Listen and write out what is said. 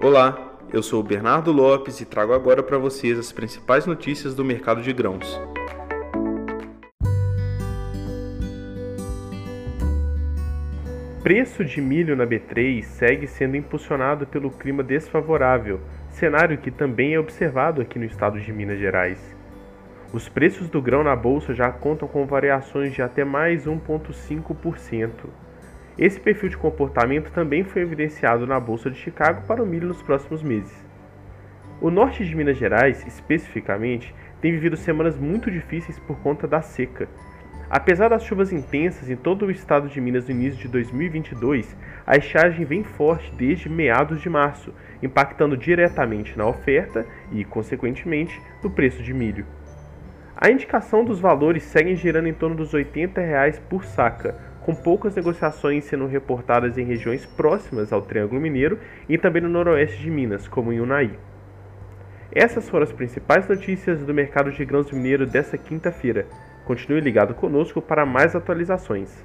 Olá, eu sou o Bernardo Lopes e trago agora para vocês as principais notícias do mercado de grãos. Preço de milho na B3 segue sendo impulsionado pelo clima desfavorável, cenário que também é observado aqui no estado de Minas Gerais. Os preços do grão na bolsa já contam com variações de até mais 1,5%. Esse perfil de comportamento também foi evidenciado na Bolsa de Chicago para o milho nos próximos meses. O norte de Minas Gerais, especificamente, tem vivido semanas muito difíceis por conta da seca. Apesar das chuvas intensas em todo o estado de Minas no início de 2022, a estiagem vem forte desde meados de março, impactando diretamente na oferta e, consequentemente, no preço de milho. A indicação dos valores segue girando em torno dos 80 reais por saca, com poucas negociações sendo reportadas em regiões próximas ao Triângulo Mineiro e também no noroeste de Minas, como em Unai. Essas foram as principais notícias do mercado de grãos mineiro desta quinta-feira. Continue ligado conosco para mais atualizações.